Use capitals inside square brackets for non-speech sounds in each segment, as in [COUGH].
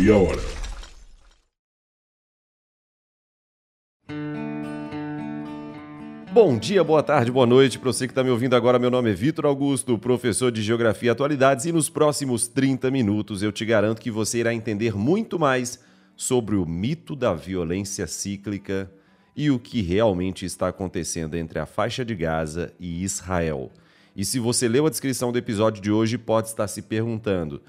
meia hora. Bom dia, boa tarde, boa noite para você que está me ouvindo agora. Meu nome é Vitor Augusto, professor de Geografia e Atualidades, e nos próximos 30 minutos eu te garanto que você irá entender muito mais sobre o mito da violência cíclica e o que realmente está acontecendo entre a faixa de Gaza e Israel. E se você leu a descrição do episódio de hoje, pode estar se perguntando: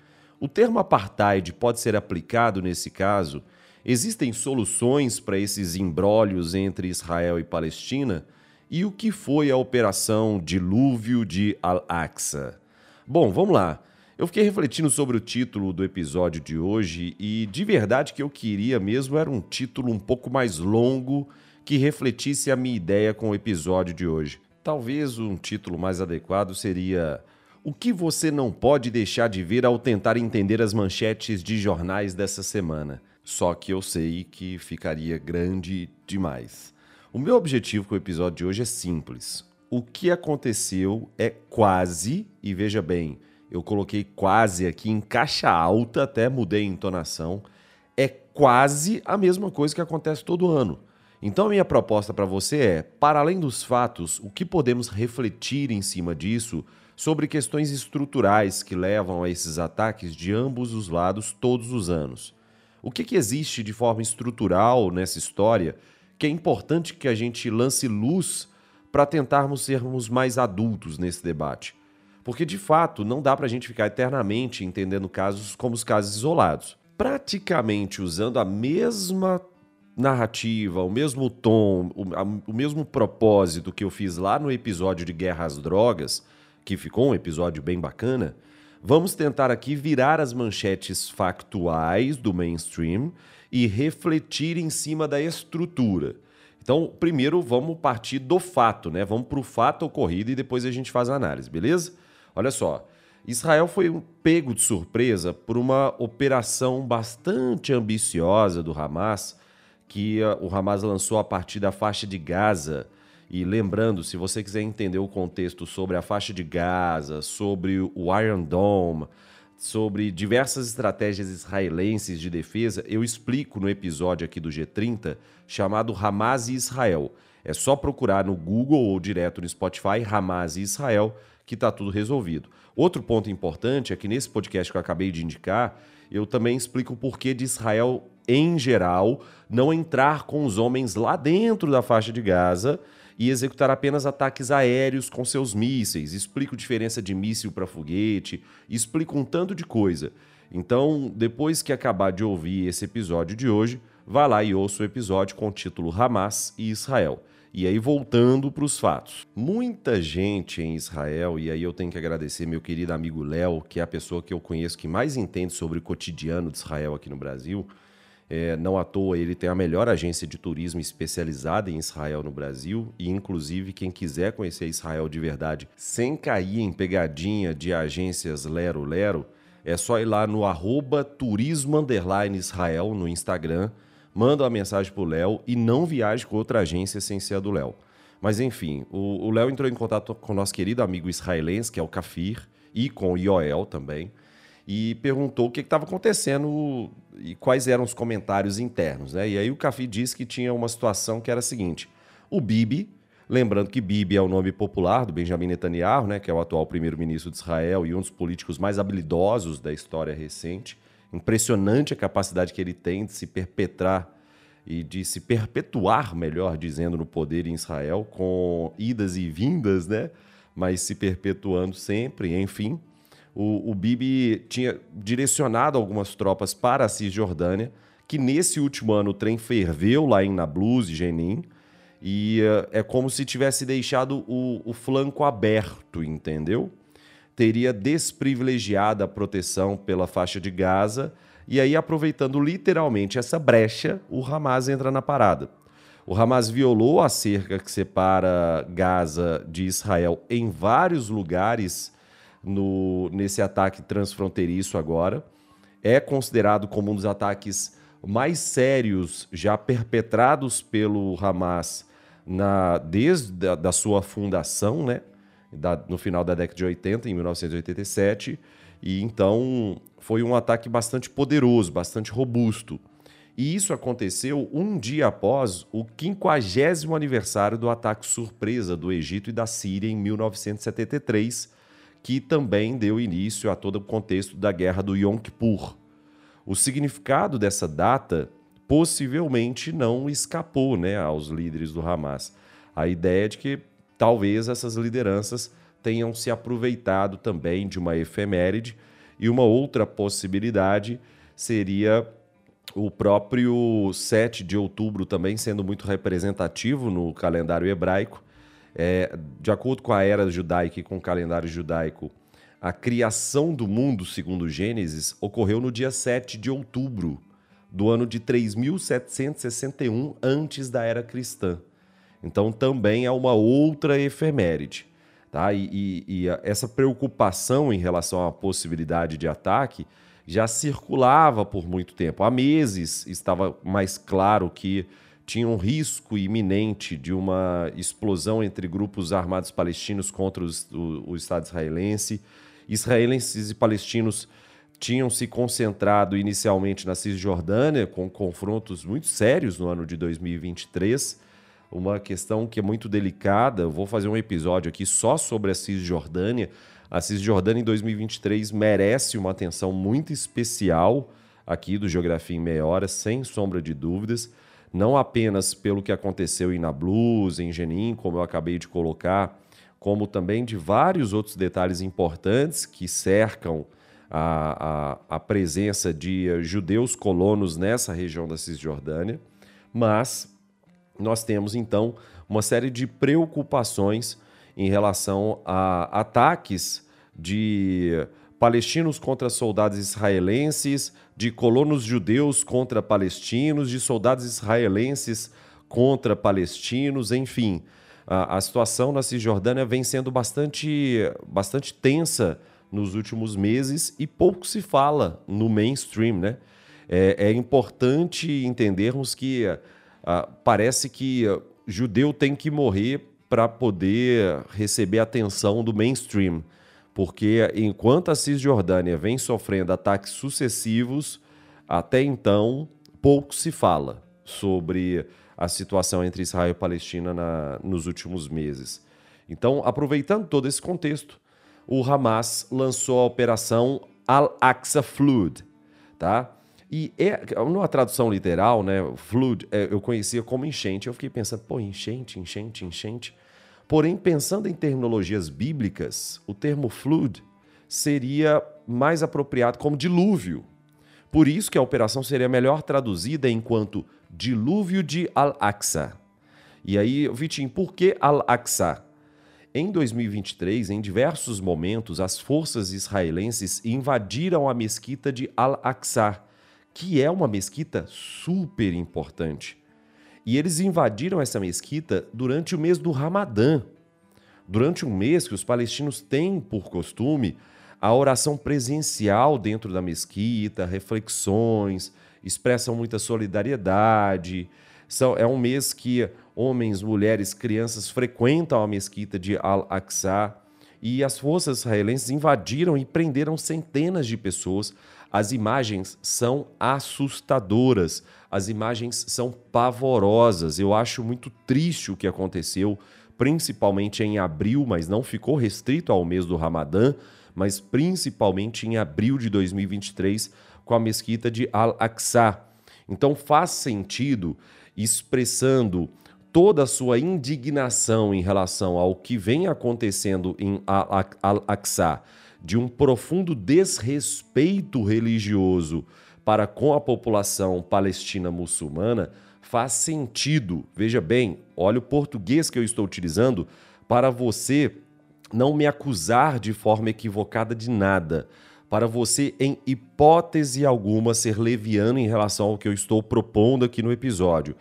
o termo apartheid pode ser aplicado nesse caso? Existem soluções para esses embrólios entre Israel e Palestina? E o que foi a operação Dilúvio de Al-Aqsa? Bom, vamos lá. Eu fiquei refletindo sobre o título do episódio de hoje e de verdade que eu queria mesmo era um título um pouco mais longo que refletisse a minha ideia com o episódio de hoje. Talvez um título mais adequado seria O que você não pode deixar de ver ao tentar entender as manchetes de jornais dessa semana. Só que eu sei que ficaria grande demais. O meu objetivo com o episódio de hoje é simples. O que aconteceu é quase, e veja bem, eu coloquei quase aqui em caixa alta, até mudei a entonação, é quase a mesma coisa que acontece todo ano. Então, minha proposta para você é, para além dos fatos, o que podemos refletir em cima disso sobre questões estruturais que levam a esses ataques de ambos os lados todos os anos. O que, que existe de forma estrutural nessa história que é importante que a gente lance luz para tentarmos sermos mais adultos nesse debate. Porque, de fato, não dá para a gente ficar eternamente entendendo casos como os casos isolados. Praticamente usando a mesma narrativa, o mesmo tom, o, a, o mesmo propósito que eu fiz lá no episódio de Guerra às Drogas, que ficou um episódio bem bacana, vamos tentar aqui virar as manchetes factuais do mainstream e refletir em cima da estrutura. Então, primeiro vamos partir do fato, né? Vamos para o fato ocorrido e depois a gente faz a análise, beleza? Olha só, Israel foi um pego de surpresa por uma operação bastante ambiciosa do Hamas, que uh, o Hamas lançou a partir da faixa de Gaza. E lembrando, se você quiser entender o contexto sobre a faixa de Gaza, sobre o Iron Dome, sobre diversas estratégias israelenses de defesa, eu explico no episódio aqui do G30 chamado Hamas e Israel. É só procurar no Google ou direto no Spotify Hamas e Israel que está tudo resolvido. Outro ponto importante é que nesse podcast que eu acabei de indicar, eu também explico o porquê de Israel, em geral, não entrar com os homens lá dentro da faixa de Gaza e executar apenas ataques aéreos com seus mísseis. Explico diferença de míssil para foguete, explico um tanto de coisa. Então, depois que acabar de ouvir esse episódio de hoje, vá lá e ouça o episódio com o título Hamas e Israel. E aí, voltando para os fatos. Muita gente em Israel, e aí eu tenho que agradecer meu querido amigo Léo, que é a pessoa que eu conheço que mais entende sobre o cotidiano de Israel aqui no Brasil. É, não à toa, ele tem a melhor agência de turismo especializada em Israel no Brasil. E, inclusive, quem quiser conhecer Israel de verdade, sem cair em pegadinha de agências Lero Lero, é só ir lá no arroba turismo Israel no Instagram, manda uma mensagem pro Léo e não viaje com outra agência sem ser a do Léo. Mas enfim, o Léo entrou em contato com o nosso querido amigo israelense, que é o Kafir, e com o Yoel também e perguntou o que estava acontecendo e quais eram os comentários internos. Né? E aí o Cafi disse que tinha uma situação que era a seguinte: o Bibi, lembrando que Bibi é o nome popular do Benjamin Netanyahu, né, que é o atual primeiro-ministro de Israel e um dos políticos mais habilidosos da história recente. Impressionante a capacidade que ele tem de se perpetrar e de se perpetuar, melhor dizendo, no poder em Israel, com idas e vindas, né? Mas se perpetuando sempre, enfim o, o Bibi tinha direcionado algumas tropas para a Cisjordânia, que nesse último ano o trem ferveu lá em Nablus e Jenin, e uh, é como se tivesse deixado o, o flanco aberto, entendeu? Teria desprivilegiado a proteção pela faixa de Gaza, e aí, aproveitando literalmente essa brecha, o Hamas entra na parada. O Hamas violou a cerca que separa Gaza de Israel em vários lugares no, nesse ataque transfronteiriço agora. É considerado como um dos ataques mais sérios já perpetrados pelo Hamas na, desde a da sua fundação, né? Da, no final da década de 80, em 1987. E então foi um ataque bastante poderoso, bastante robusto. E isso aconteceu um dia após o 50 aniversário do ataque surpresa do Egito e da Síria em 1973, que também deu início a todo o contexto da guerra do Yom Kippur. O significado dessa data possivelmente não escapou né, aos líderes do Hamas. A ideia de que talvez essas lideranças tenham se aproveitado também de uma efeméride, e uma outra possibilidade seria o próprio 7 de outubro também sendo muito representativo no calendário hebraico. É, de acordo com a era judaica e com o calendário judaico, a criação do mundo, segundo Gênesis, ocorreu no dia 7 de outubro do ano de 3761 antes da era cristã. Então também é uma outra efeméride. Tá? E, e, e essa preocupação em relação à possibilidade de ataque já circulava por muito tempo. Há meses estava mais claro que tinha um risco iminente de uma explosão entre grupos armados palestinos contra os, o, o Estado israelense Israelenses e palestinos tinham se concentrado inicialmente na Cisjordânia, com confrontos muito sérios no ano de 2023. Uma questão que é muito delicada. Eu vou fazer um episódio aqui só sobre a Cisjordânia. A Cisjordânia em 2023 merece uma atenção muito especial aqui do Geografia em Meia Hora, sem sombra de dúvidas. Não apenas pelo que aconteceu em Nablus, em Jenin, como eu acabei de colocar, como também de vários outros detalhes importantes que cercam a, a, a presença de judeus colonos nessa região da Cisjordânia, mas nós temos então uma série de preocupações em relação a ataques de palestinos contra soldados israelenses, de colonos judeus contra palestinos, de soldados israelenses contra palestinos, enfim a, a situação na Cisjordânia vem sendo bastante, bastante tensa nos últimos meses e pouco se fala no mainstream, né? É, é importante entendermos que parece que judeu tem que morrer para poder receber atenção do mainstream, porque enquanto a Cisjordânia vem sofrendo ataques sucessivos, até então pouco se fala sobre a situação entre Israel e Palestina na, nos últimos meses. Então, aproveitando todo esse contexto, o Hamas lançou a operação Al-Aqsa Flood, tá? E é, numa tradução literal, né, flood, é, eu conhecia como enchente. Eu fiquei pensando, pô, enchente, enchente, enchente. Porém, pensando em terminologias bíblicas, o termo flood seria mais apropriado como dilúvio. Por isso que a operação seria melhor traduzida enquanto dilúvio de Al-Aqsa. E aí, Vitinho, por que Al-Aqsa? Em 2023, em diversos momentos, as forças israelenses invadiram a mesquita de Al-Aqsa, que é uma mesquita super importante. E eles invadiram essa mesquita durante o mês do Ramadã. Durante um mês que os palestinos têm por costume a oração presencial dentro da mesquita, reflexões, expressam muita solidariedade. São, é um mês que homens, mulheres, crianças frequentam a mesquita de Al-Aqsa e as forças israelenses invadiram e prenderam centenas de pessoas. As imagens são assustadoras, as imagens são pavorosas. Eu acho muito triste o que aconteceu, principalmente em abril, mas não ficou restrito ao mês do Ramadã, mas principalmente em abril de 2023 com a mesquita de Al-Aqsa. Então faz sentido, expressando toda a sua indignação em relação ao que vem acontecendo em Al-Aqsa, de um profundo desrespeito religioso para com a população palestina muçulmana, faz sentido. Veja bem, olha o português que eu estou utilizando para você não me acusar de forma equivocada de nada para você, em hipótese alguma, ser leviano em relação ao que eu estou propondo aqui no episódio.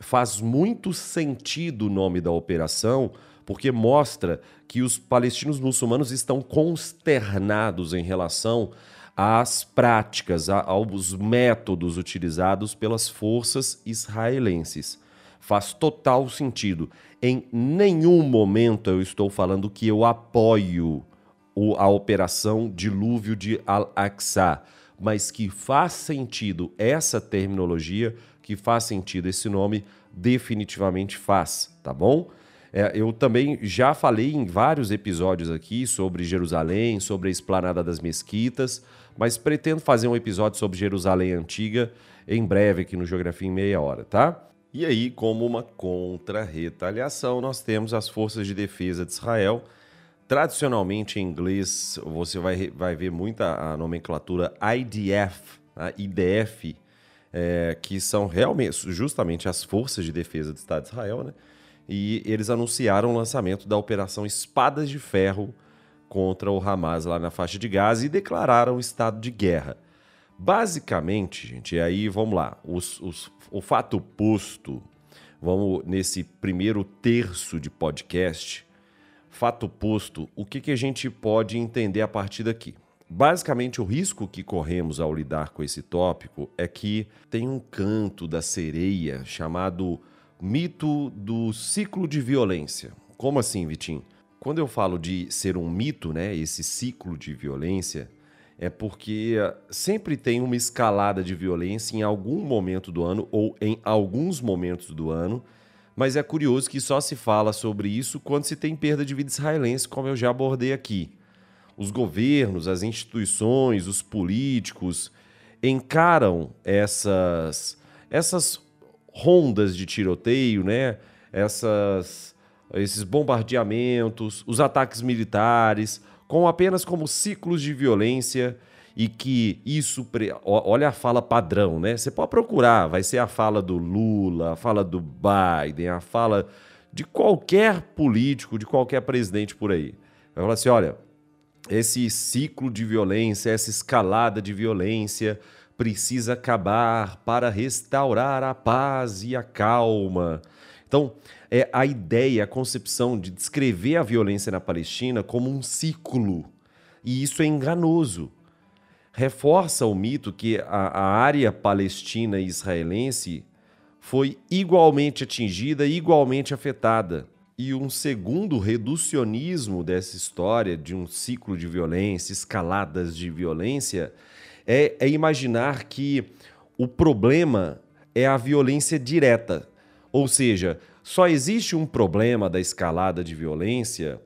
Faz muito sentido o nome da operação, porque mostra que os palestinos muçulmanos estão consternados em relação às práticas, aos métodos utilizados pelas forças israelenses. Faz total sentido. Em nenhum momento eu estou falando que eu apoio a operação dilúvio de Al-Aqsa, mas que faz sentido essa terminologia, que faz sentido esse nome, definitivamente faz, tá bom? É, eu também já falei em vários episódios aqui sobre Jerusalém, sobre a esplanada das mesquitas, mas pretendo fazer um episódio sobre Jerusalém antiga em breve aqui no Geografia em Meia Hora, tá? E aí, como uma contra-retaliação, nós temos as Forças de Defesa de Israel. Tradicionalmente, em inglês, você vai, vai ver muita a nomenclatura IDF, a IDF, é, que são realmente, justamente as Forças de Defesa do Estado de Israel, né? E eles anunciaram o lançamento da Operação Espadas de Ferro contra o Hamas lá na faixa de Gaza e declararam estado de guerra. Basicamente, gente, aí vamos lá, os, os, o fato posto, vamos nesse primeiro terço de podcast, fato posto, o que, que a gente pode entender a partir daqui? Basicamente, o risco que corremos ao lidar com esse tópico é que tem um canto da sereia chamado mito do ciclo de violência. Como assim, Vitinho? Quando eu falo de ser um mito, né, esse ciclo de violência, é porque sempre tem uma escalada de violência em algum momento do ano ou em alguns momentos do ano, mas é curioso que só se fala sobre isso quando se tem perda de vida israelense, como eu já abordei aqui. Os governos, as instituições, os políticos encaram essas essas rondas de tiroteio, né? Essas esses bombardeamentos, os ataques militares, com apenas como ciclos de violência e que isso. Olha a fala padrão, né? Você pode procurar, vai ser a fala do Lula, a fala do Biden, a fala de qualquer político, de qualquer presidente por aí. Vai falar assim: olha, esse ciclo de violência, essa escalada de violência precisa acabar para restaurar a paz e a calma. Então, é a ideia, a concepção de descrever a violência na Palestina como um ciclo. E isso é enganoso. Reforça o mito que a, a área palestina e israelense foi igualmente atingida, igualmente afetada. E um segundo reducionismo dessa história de um ciclo de violência, escaladas de violência, é, é imaginar que o problema é a violência direta. Ou seja, só existe um problema da escalada de violência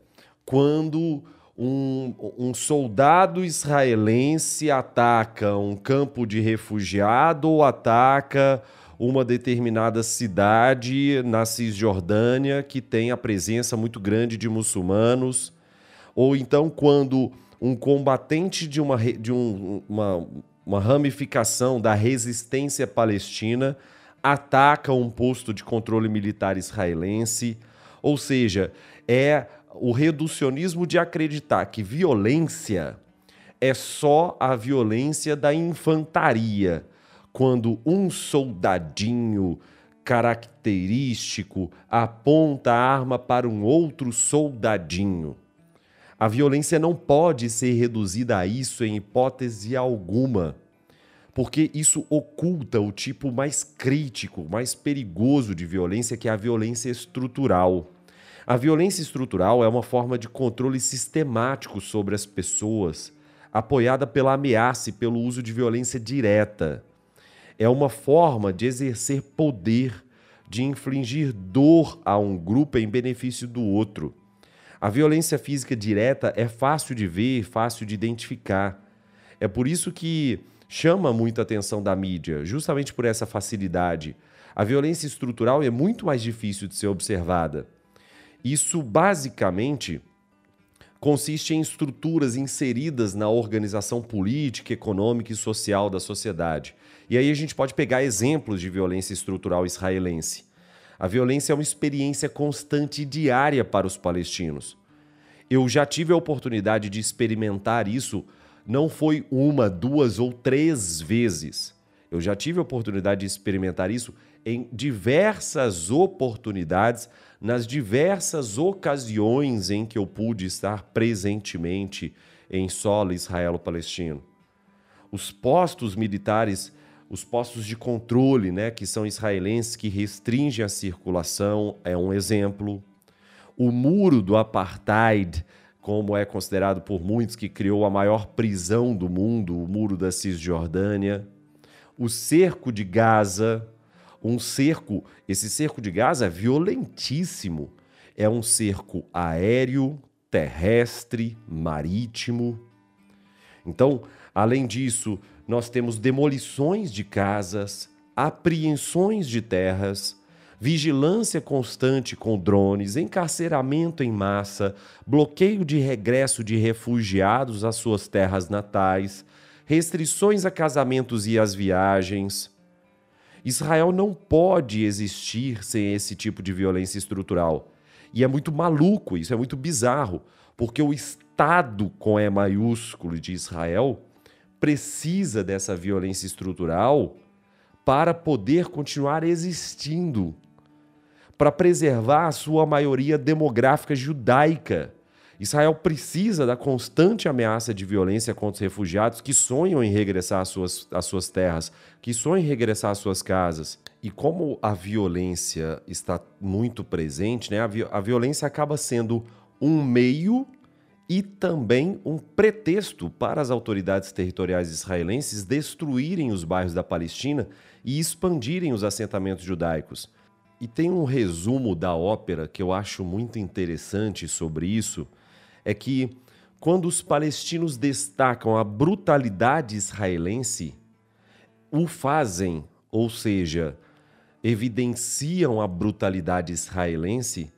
quando um, um, soldado israelense ataca um campo de refugiado ou ataca uma determinada cidade na Cisjordânia que tem a presença muito grande de muçulmanos, ou então quando um combatente de uma, de um, uma, uma ramificação da resistência palestina ataca um posto de controle militar israelense. Ou seja, é o reducionismo de acreditar que violência é só a violência da infantaria, quando um soldadinho característico aponta a arma para um outro soldadinho. A violência não pode ser reduzida a isso em hipótese alguma porque isso oculta o tipo mais crítico, mais perigoso de violência, que é a violência estrutural. A violência estrutural é uma forma de controle sistemático sobre as pessoas, apoiada pela ameaça e pelo uso de violência direta. É uma forma de exercer poder, de infligir dor a um grupo em benefício do outro. A violência física direta é fácil de ver, fácil de identificar. É por isso que chama muita atenção da mídia, justamente por essa facilidade. A violência estrutural é muito mais difícil de ser observada. Isso basicamente consiste em estruturas inseridas na organização política, econômica e social da sociedade. E aí a gente pode pegar exemplos de violência estrutural israelense. A violência é uma experiência constante e diária para os palestinos. Eu já tive a oportunidade de experimentar isso não foi uma, duas ou três vezes. Eu já tive a oportunidade de experimentar isso em diversas oportunidades, nas diversas ocasiões em que eu pude estar presentemente em solo israelo-palestino. Os postos militares, os postos de controle, né, que são israelenses que restringem a circulação, é um exemplo. O muro do apartheid como é considerado por muitos que criou a maior prisão do mundo, o Muro da Cisjordânia, o cerco de Gaza, um cerco, esse cerco de Gaza é violentíssimo. É um cerco aéreo, terrestre, marítimo. Então, além disso, nós temos demolições de casas, apreensões de terras, vigilância constante com drones, encarceramento em massa, bloqueio de regresso de refugiados às suas terras natais, restrições a casamentos e às viagens. Israel não pode existir sem esse tipo de violência estrutural. E é muito maluco, isso é muito bizarro, porque o Estado com E maiúsculo de Israel precisa dessa violência estrutural para poder continuar existindo, para preservar a sua maioria demográfica judaica. Israel precisa da constante ameaça de violência contra os refugiados que sonham em regressar às suas, às suas terras, que sonham em regressar às suas casas. E como a violência está muito presente, né, a, vi a violência acaba sendo um meio e também um pretexto para as autoridades territoriais israelenses destruírem os bairros da Palestina e expandirem os assentamentos judaicos. E tem um resumo da ópera que eu acho muito interessante sobre isso, é que quando os palestinos destacam a brutalidade israelense, o fazem, ou seja, evidenciam a brutalidade israelense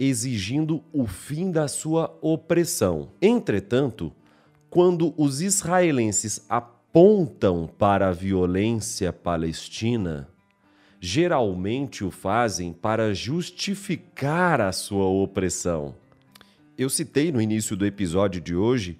exigindo o fim da sua opressão. Entretanto, quando os israelenses apontam para a violência palestina, geralmente o fazem para justificar a sua opressão. Eu citei no início do episódio de hoje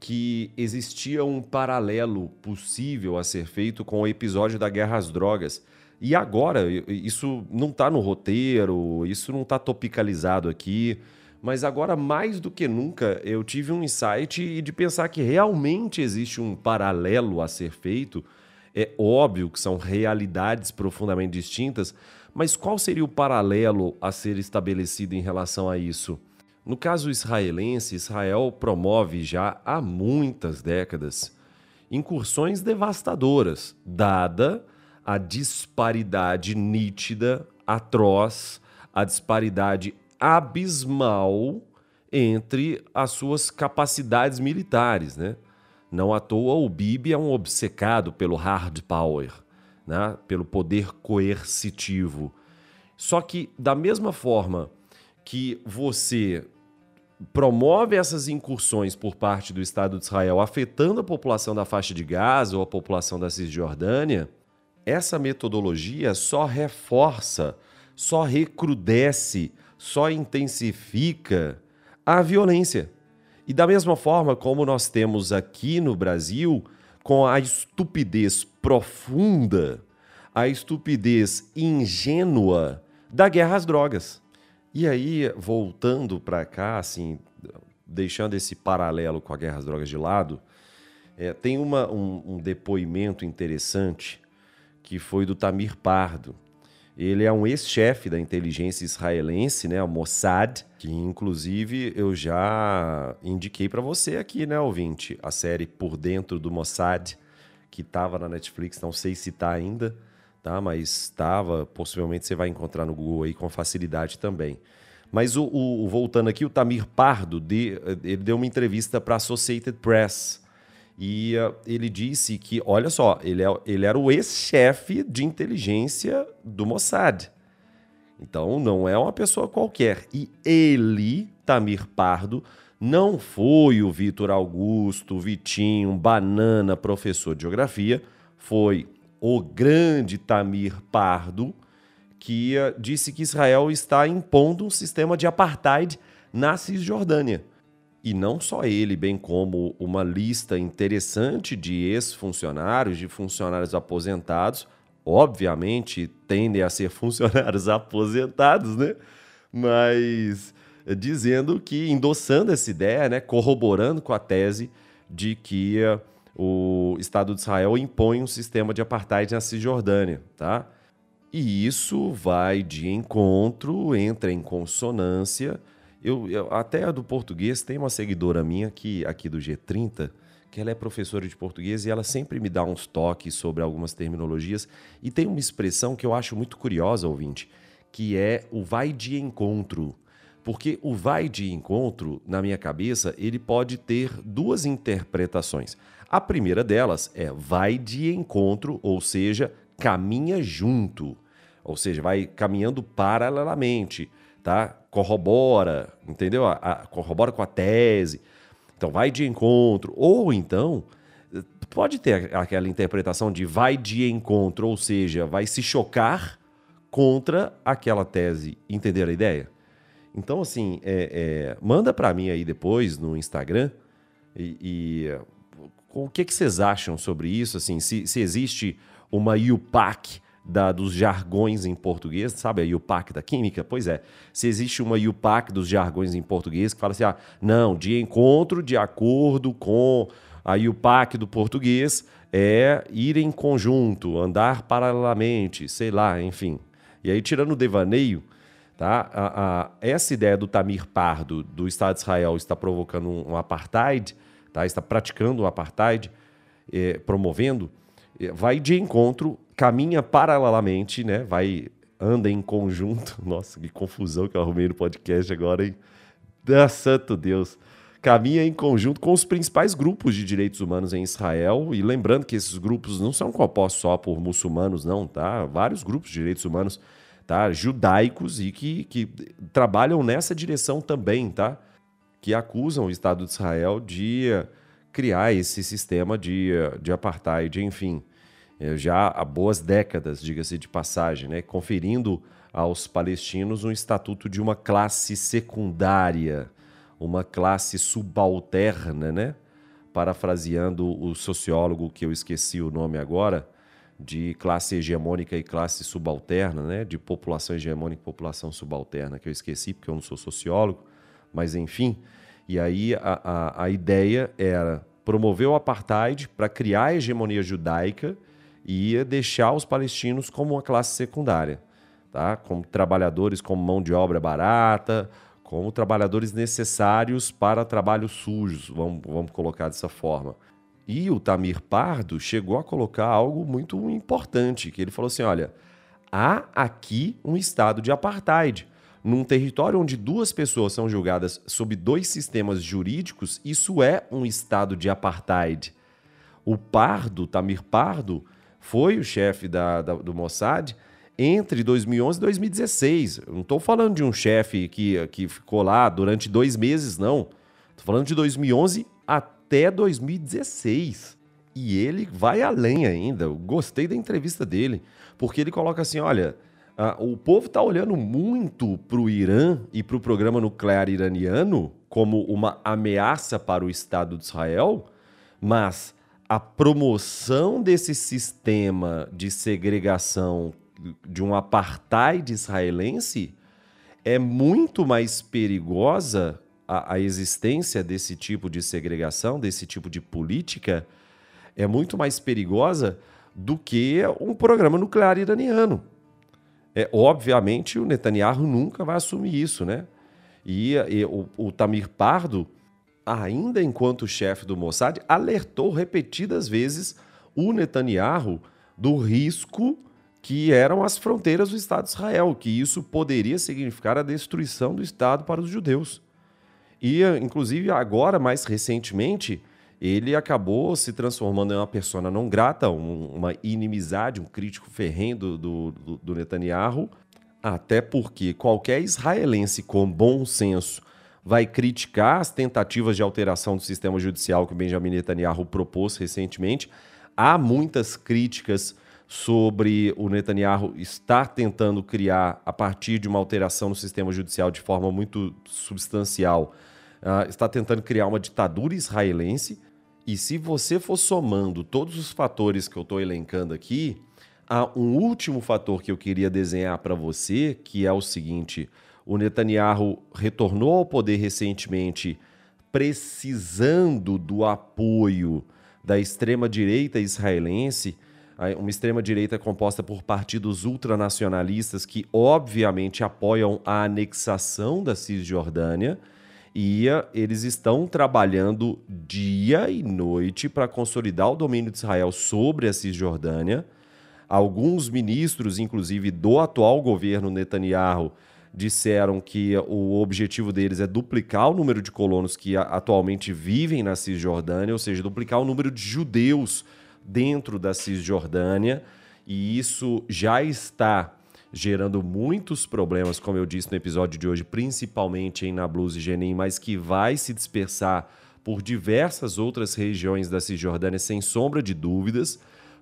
que existia um paralelo possível a ser feito com o episódio da guerra às drogas. E agora, isso não está no roteiro, isso não está topicalizado aqui, mas agora, mais do que nunca, eu tive um insight de pensar que realmente existe um paralelo a ser feito. É óbvio que são realidades profundamente distintas, mas qual seria o paralelo a ser estabelecido em relação a isso? No caso israelense, Israel promove já há muitas décadas incursões devastadoras, dada a disparidade nítida, atroz, a disparidade abismal entre as suas capacidades militares, né? Não à toa o Bibi é um obcecado pelo hard power, né? pelo poder coercitivo. Só que da mesma forma que você promove essas incursões por parte do Estado de Israel afetando a população da faixa de Gaza ou a população da Cisjordânia, essa metodologia só reforça, só recrudesce, só intensifica a violência. E da mesma forma como nós temos aqui no Brasil, com a estupidez profunda, a estupidez ingênua da guerra às drogas. E aí, voltando para cá, assim, deixando esse paralelo com a guerra às drogas de lado, é, tem uma, um, um, depoimento interessante que foi do Tamir Pardo. Ele é um ex-chefe da inteligência israelense, né, o Mossad, que inclusive eu já indiquei para você aqui, né, ouvinte, a série Por Dentro do Mossad, que estava na Netflix, não sei se está ainda, tá? Mas estava, possivelmente você vai encontrar no Google aí com facilidade também. Mas o, o voltando aqui, o Tamir Pardo, de, ele deu uma entrevista para a Associated Press e uh, ele disse que, olha só, ele, é, ele era o ex-chefe de inteligência do Mossad. Então não é uma pessoa qualquer. E ele, Tamir Pardo, não foi o Vitor Augusto, Vitinho, banana professor de geografia, foi o grande Tamir Pardo, que uh, disse que Israel está impondo um sistema de apartheid na Cisjordânia. E não só ele, bem como uma lista interessante de ex-funcionários, de funcionários aposentados, obviamente tendem a ser [LAUGHS] funcionários aposentados, né? Mas uh, dizendo que, endossando essa ideia, né, corroborando com a tese de que uh, o Estado de Israel impõe um sistema de apartheid na Cisjordânia, tá? E isso vai de encontro, entra em consonância Eu, eu, até do português, tem uma seguidora minha que, aqui do G30 que ela é professora de português e ela sempre me dá uns toques sobre algumas terminologias. E tem uma expressão que eu acho muito curiosa, ouvinte, que é o vai de encontro. Porque o vai de encontro, na minha cabeça, ele pode ter duas interpretações. A primeira delas é vai de encontro, ou seja, caminha junto. Ou seja, vai caminhando paralelamente, tá? Corrobora, entendeu? A, a, corrobora com a tese. Então, vai de encontro. Ou então, pode ter aquela interpretação de vai de encontro, ou seja, vai se chocar contra aquela tese. Entender a ideia? Então, assim, é, é, manda para mim aí depois no Instagram e, e o que, que vocês acham sobre isso? Assim, se, se existe uma UPAC da, dos jargões em português, sabe a UPAC da química? Pois é, se existe uma UPAC dos jargões em português que fala assim, ah, não, de encontro de acordo com a UPAC do português é ir em conjunto, andar paralelamente, sei lá, enfim. E aí, tirando o devaneio, Tá? A, a, essa ideia do Tamir Pardo, do Estado de Israel, está provocando um, um apartheid, tá? está praticando um apartheid, é, promovendo, é, vai de encontro, caminha paralelamente, né? vai, anda em conjunto. [LAUGHS] Nossa, que confusão que eu arrumei no podcast agora, hein? Ah, santo Deus! Caminha em conjunto com os principais grupos de direitos humanos em Israel. E lembrando que esses grupos não são compostos só por muçulmanos, não, tá? Vários grupos de direitos humanos tá? judaicos e que, que trabalham nessa direção também, tá? que acusam o Estado de Israel de criar esse sistema de, de apartheid, enfim, já há boas décadas, diga-se de passagem, né? conferindo aos palestinos um estatuto de uma classe secundária, uma classe subalterna, né? parafraseando o sociólogo que eu esqueci o nome agora, de classe hegemônica e classe subalterna, né? de população hegemônica e população subalterna, que eu esqueci porque eu não sou sociólogo, mas enfim. E aí a, a, a ideia era promover o apartheid para criar a hegemonia judaica e deixar os palestinos como uma classe secundária, tá? como trabalhadores, como mão de obra barata, como trabalhadores necessários para trabalhos sujos, vamos, vamos colocar dessa forma. E o Tamir Pardo chegou a colocar algo muito importante, que ele falou assim, olha, há aqui um estado de apartheid. Num território onde duas pessoas são julgadas sob dois sistemas jurídicos, isso é um estado de apartheid. O Pardo, Tamir Pardo, foi o chefe da, da, do Mossad entre 2011 e 2016. Eu não estou falando de um chefe que, que ficou lá durante dois meses, não. Estou falando de 2011 até até 2016. E ele vai além ainda. Eu gostei da entrevista dele, porque ele coloca assim: olha, o povo está olhando muito para o Irã e para o programa nuclear iraniano como uma ameaça para o Estado de Israel, mas a promoção desse sistema de segregação de um apartheid israelense é muito mais perigosa a, a existência desse tipo de segregação, desse tipo de política, é muito mais perigosa do que um programa nuclear iraniano. É, obviamente, o Netanyahu nunca vai assumir isso, né? E, e o, o, Tamir Pardo, ainda enquanto chefe do Mossad, alertou repetidas vezes o Netanyahu do risco que eram as fronteiras do Estado de Israel, que isso poderia significar a destruição do Estado para os judeus. E, inclusive, agora, mais recentemente, ele acabou se transformando em uma persona não grata, um, uma inimizade, um crítico ferrenho do, do, do Netanyahu, até porque qualquer israelense com bom senso vai criticar as tentativas de alteração do sistema judicial que Benjamin Netanyahu propôs recentemente. Há muitas críticas sobre o Netanyahu estar tentando criar, a partir de uma alteração no sistema judicial de forma muito substancial, uh, está tentando criar uma ditadura israelense. E se você for somando todos os fatores que eu estou elencando aqui, há um último fator que eu queria desenhar para você, que é o seguinte: o Netanyahu retornou ao poder recentemente precisando do apoio da extrema-direita israelense, uma extrema-direita composta por partidos ultranacionalistas que, obviamente, apoiam a anexação da Cisjordânia. E eles estão trabalhando dia e noite para consolidar o domínio de Israel sobre a Cisjordânia. Alguns ministros, inclusive do atual governo Netanyahu, disseram que o objetivo deles é duplicar o número de colonos que atualmente vivem na Cisjordânia, ou seja, duplicar o número de judeus dentro da Cisjordânia, e isso já está gerando muitos problemas, como eu disse no episódio de hoje, principalmente em Nablus e Jenin, mas que vai se dispersar por diversas outras regiões da Cisjordânia, sem sombra de dúvidas,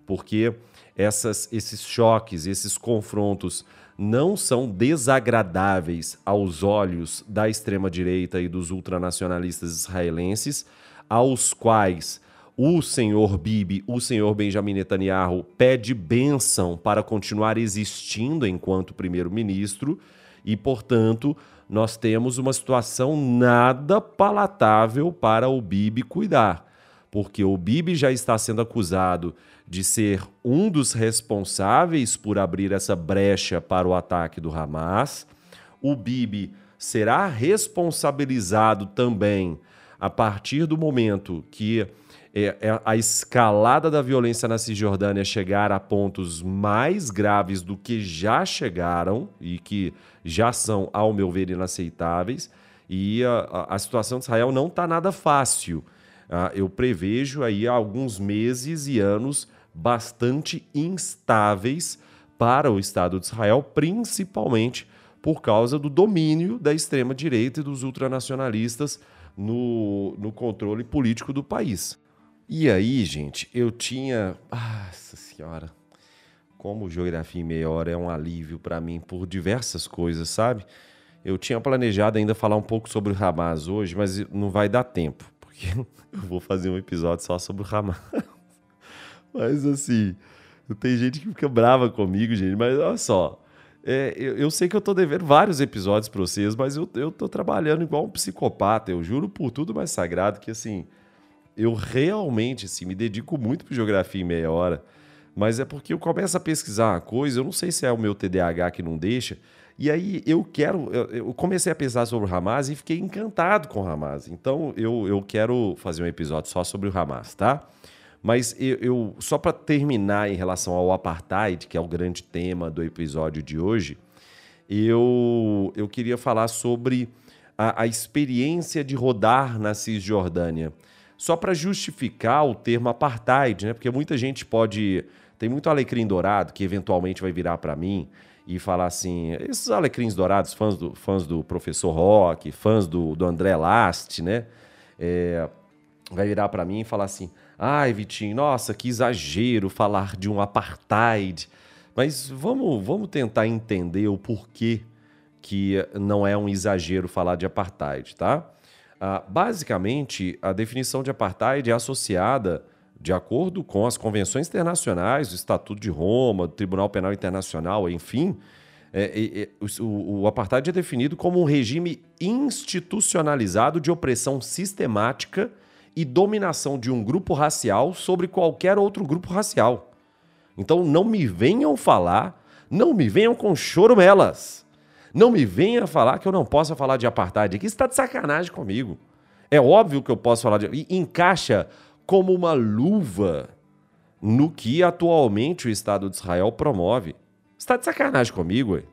porque essas, esses choques, esses confrontos não são desagradáveis aos olhos da extrema-direita e dos ultranacionalistas israelenses, aos quais o senhor Bibi, o senhor Benjamin Netanyahu, pede bênção para continuar existindo enquanto primeiro-ministro e, portanto, nós temos uma situação nada palatável para o Bibi cuidar, porque o Bibi já está sendo acusado de ser um dos responsáveis por abrir essa brecha para o ataque do Hamas. O Bibi será responsabilizado também a partir do momento que é, é a escalada da violência na Cisjordânia chegar a pontos mais graves do que já chegaram e que já são, ao meu ver, inaceitáveis. E a, a situação de Israel não está nada fácil. Uh, eu prevejo aí alguns meses e anos bastante instáveis para o Estado de Israel, principalmente por causa do domínio da extrema-direita e dos ultranacionalistas no, no controle político do país. E aí, gente, eu tinha. Nossa Senhora. Como geografia em meia hora é um alívio para mim por diversas coisas, sabe? Eu tinha planejado ainda falar um pouco sobre o Hamas hoje, mas não vai dar tempo, porque [LAUGHS] eu vou fazer um episódio só sobre o Hamas. [LAUGHS] mas assim, tem gente que fica brava comigo, gente, mas olha só. É, eu, eu, sei que eu tô devendo vários episódios para vocês, mas eu, eu tô trabalhando igual um psicopata. Eu juro por tudo mais sagrado que assim eu realmente assim, me dedico muito para geografia em meia hora, mas é porque eu começo a pesquisar uma coisa, eu não sei se é o meu TDAH que não deixa, e aí eu quero, eu comecei a pensar sobre o Hamas e fiquei encantado com o Hamas. Então eu, eu quero fazer um episódio só sobre o Hamas, tá? Mas eu, eu só para terminar em relação ao apartheid, que é o grande tema do episódio de hoje, eu, eu queria falar sobre a, a experiência de rodar na Cisjordânia só para justificar o termo apartheid, né? Porque muita gente pode. Tem muito alecrim dourado que eventualmente vai virar para mim e falar assim: esses alecrins dourados, fãs do, fãs do professor Rock, fãs do, do André Last, né? É, vai virar para mim e falar assim: ai, Vitinho, nossa, que exagero falar de um apartheid. Mas vamos, vamos tentar entender o porquê que não é um exagero falar de apartheid, tá? Ah, basicamente, a definição de apartheid é associada, de acordo com as convenções internacionais, o Estatuto de Roma, do Tribunal Penal Internacional, enfim, é, é, o, o apartheid é definido como um regime institucionalizado de opressão sistemática e dominação de um grupo racial sobre qualquer outro grupo racial. Então não me venham falar, não me venham com chorumelas não me venha falar que eu não posso falar de apartheid aqui. Está de sacanagem comigo. É óbvio que eu posso falar de. E encaixa como uma luva no que atualmente o Estado de Israel promove. Está de sacanagem comigo, ué?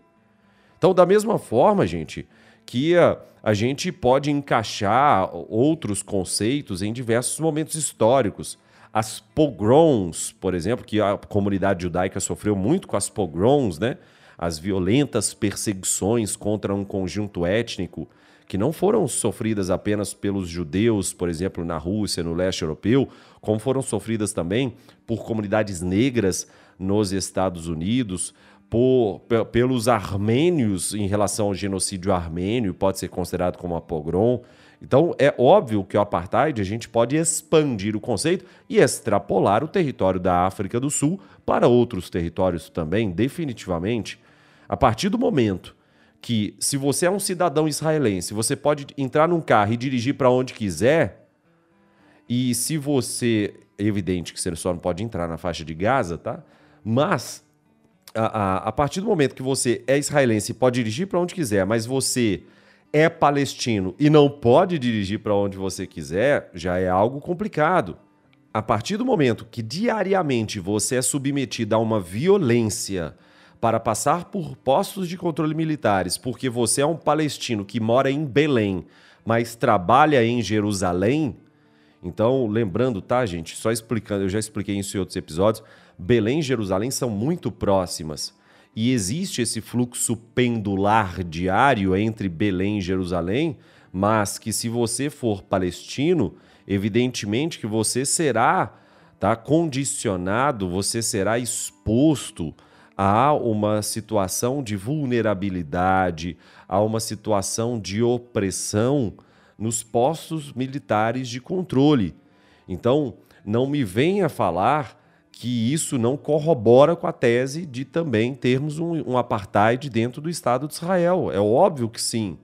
Então, da mesma forma, gente, que a, a gente pode encaixar outros conceitos em diversos momentos históricos. As pogroms, por exemplo, que a comunidade judaica sofreu muito com as pogroms, né? as violentas perseguições contra um conjunto étnico que não foram sofridas apenas pelos judeus, por exemplo, na Rússia, no leste europeu, como foram sofridas também por comunidades negras nos Estados Unidos, por, pelos armênios em relação ao genocídio armênio, pode ser considerado como uma pogrom. Então, é óbvio que o apartheid a gente pode expandir o conceito e extrapolar o território da África do Sul para outros territórios também, definitivamente. A partir do momento que, se você é um cidadão israelense, você pode entrar num carro e dirigir para onde quiser, E se você. É evidente que você só não pode entrar na faixa de Gaza, tá? Mas a, a, a partir do momento que você é israelense e pode dirigir para onde quiser, mas você é palestino e não pode dirigir para onde você quiser, já é algo complicado. A partir do momento que diariamente você é submetido a uma violência para passar por postos de controle militares, porque você é um palestino que mora em Belém, mas trabalha em Jerusalém, então, lembrando, tá, gente? Só explicando, eu já expliquei isso em outros episódios. Belém e Jerusalém são muito próximas. E existe esse fluxo pendular diário entre Belém e Jerusalém, mas que se você for palestino, evidentemente que você será tá, condicionado, você será exposto a uma situação de vulnerabilidade, a uma situação de opressão nos postos militares de controle. Então, não me venha falar que isso não corrobora com a tese de também termos um, um apartheid dentro do Estado de Israel. É óbvio que sim.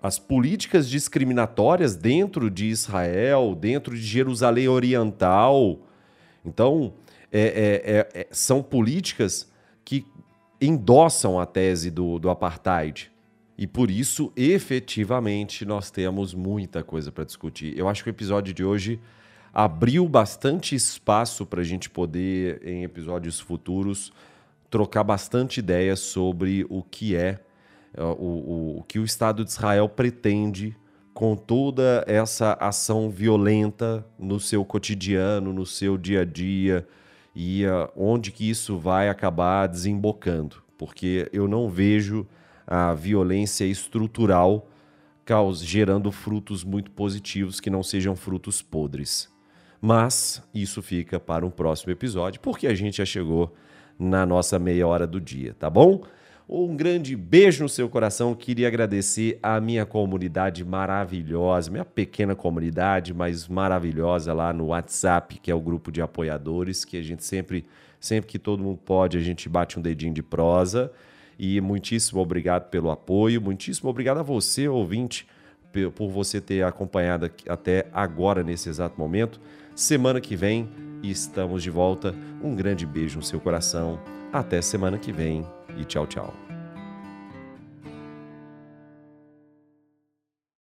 As políticas discriminatórias dentro de Israel, dentro de Jerusalém Oriental, então, é, é, é, é são políticas que endossam a tese do, do apartheid. E por isso, efetivamente, nós temos muita coisa para discutir. Eu acho que o episódio de hoje abriu bastante espaço para a gente poder, em episódios futuros, trocar bastante ideias sobre o que é o, o, o que o Estado de Israel pretende com toda essa ação violenta no seu cotidiano, no seu dia a dia e uh, onde que isso vai acabar desembocando, porque eu não vejo a violência estrutural causa, gerando frutos muito positivos que não sejam frutos podres. Mas isso fica para um próximo episódio, porque a gente já chegou na nossa meia hora do dia, tá bom? Um grande beijo no seu coração. Queria agradecer a minha comunidade maravilhosa, minha pequena comunidade, mas maravilhosa lá no WhatsApp, que é o grupo de apoiadores, que a gente sempre, sempre que todo mundo pode, a gente bate um dedinho de prosa. E muitíssimo obrigado pelo apoio, muitíssimo obrigado a você, ouvinte, por você ter acompanhado até agora, nesse exato momento. Semana que vem estamos de volta. Um grande beijo no seu coração. Até semana que vem e tchau, tchau.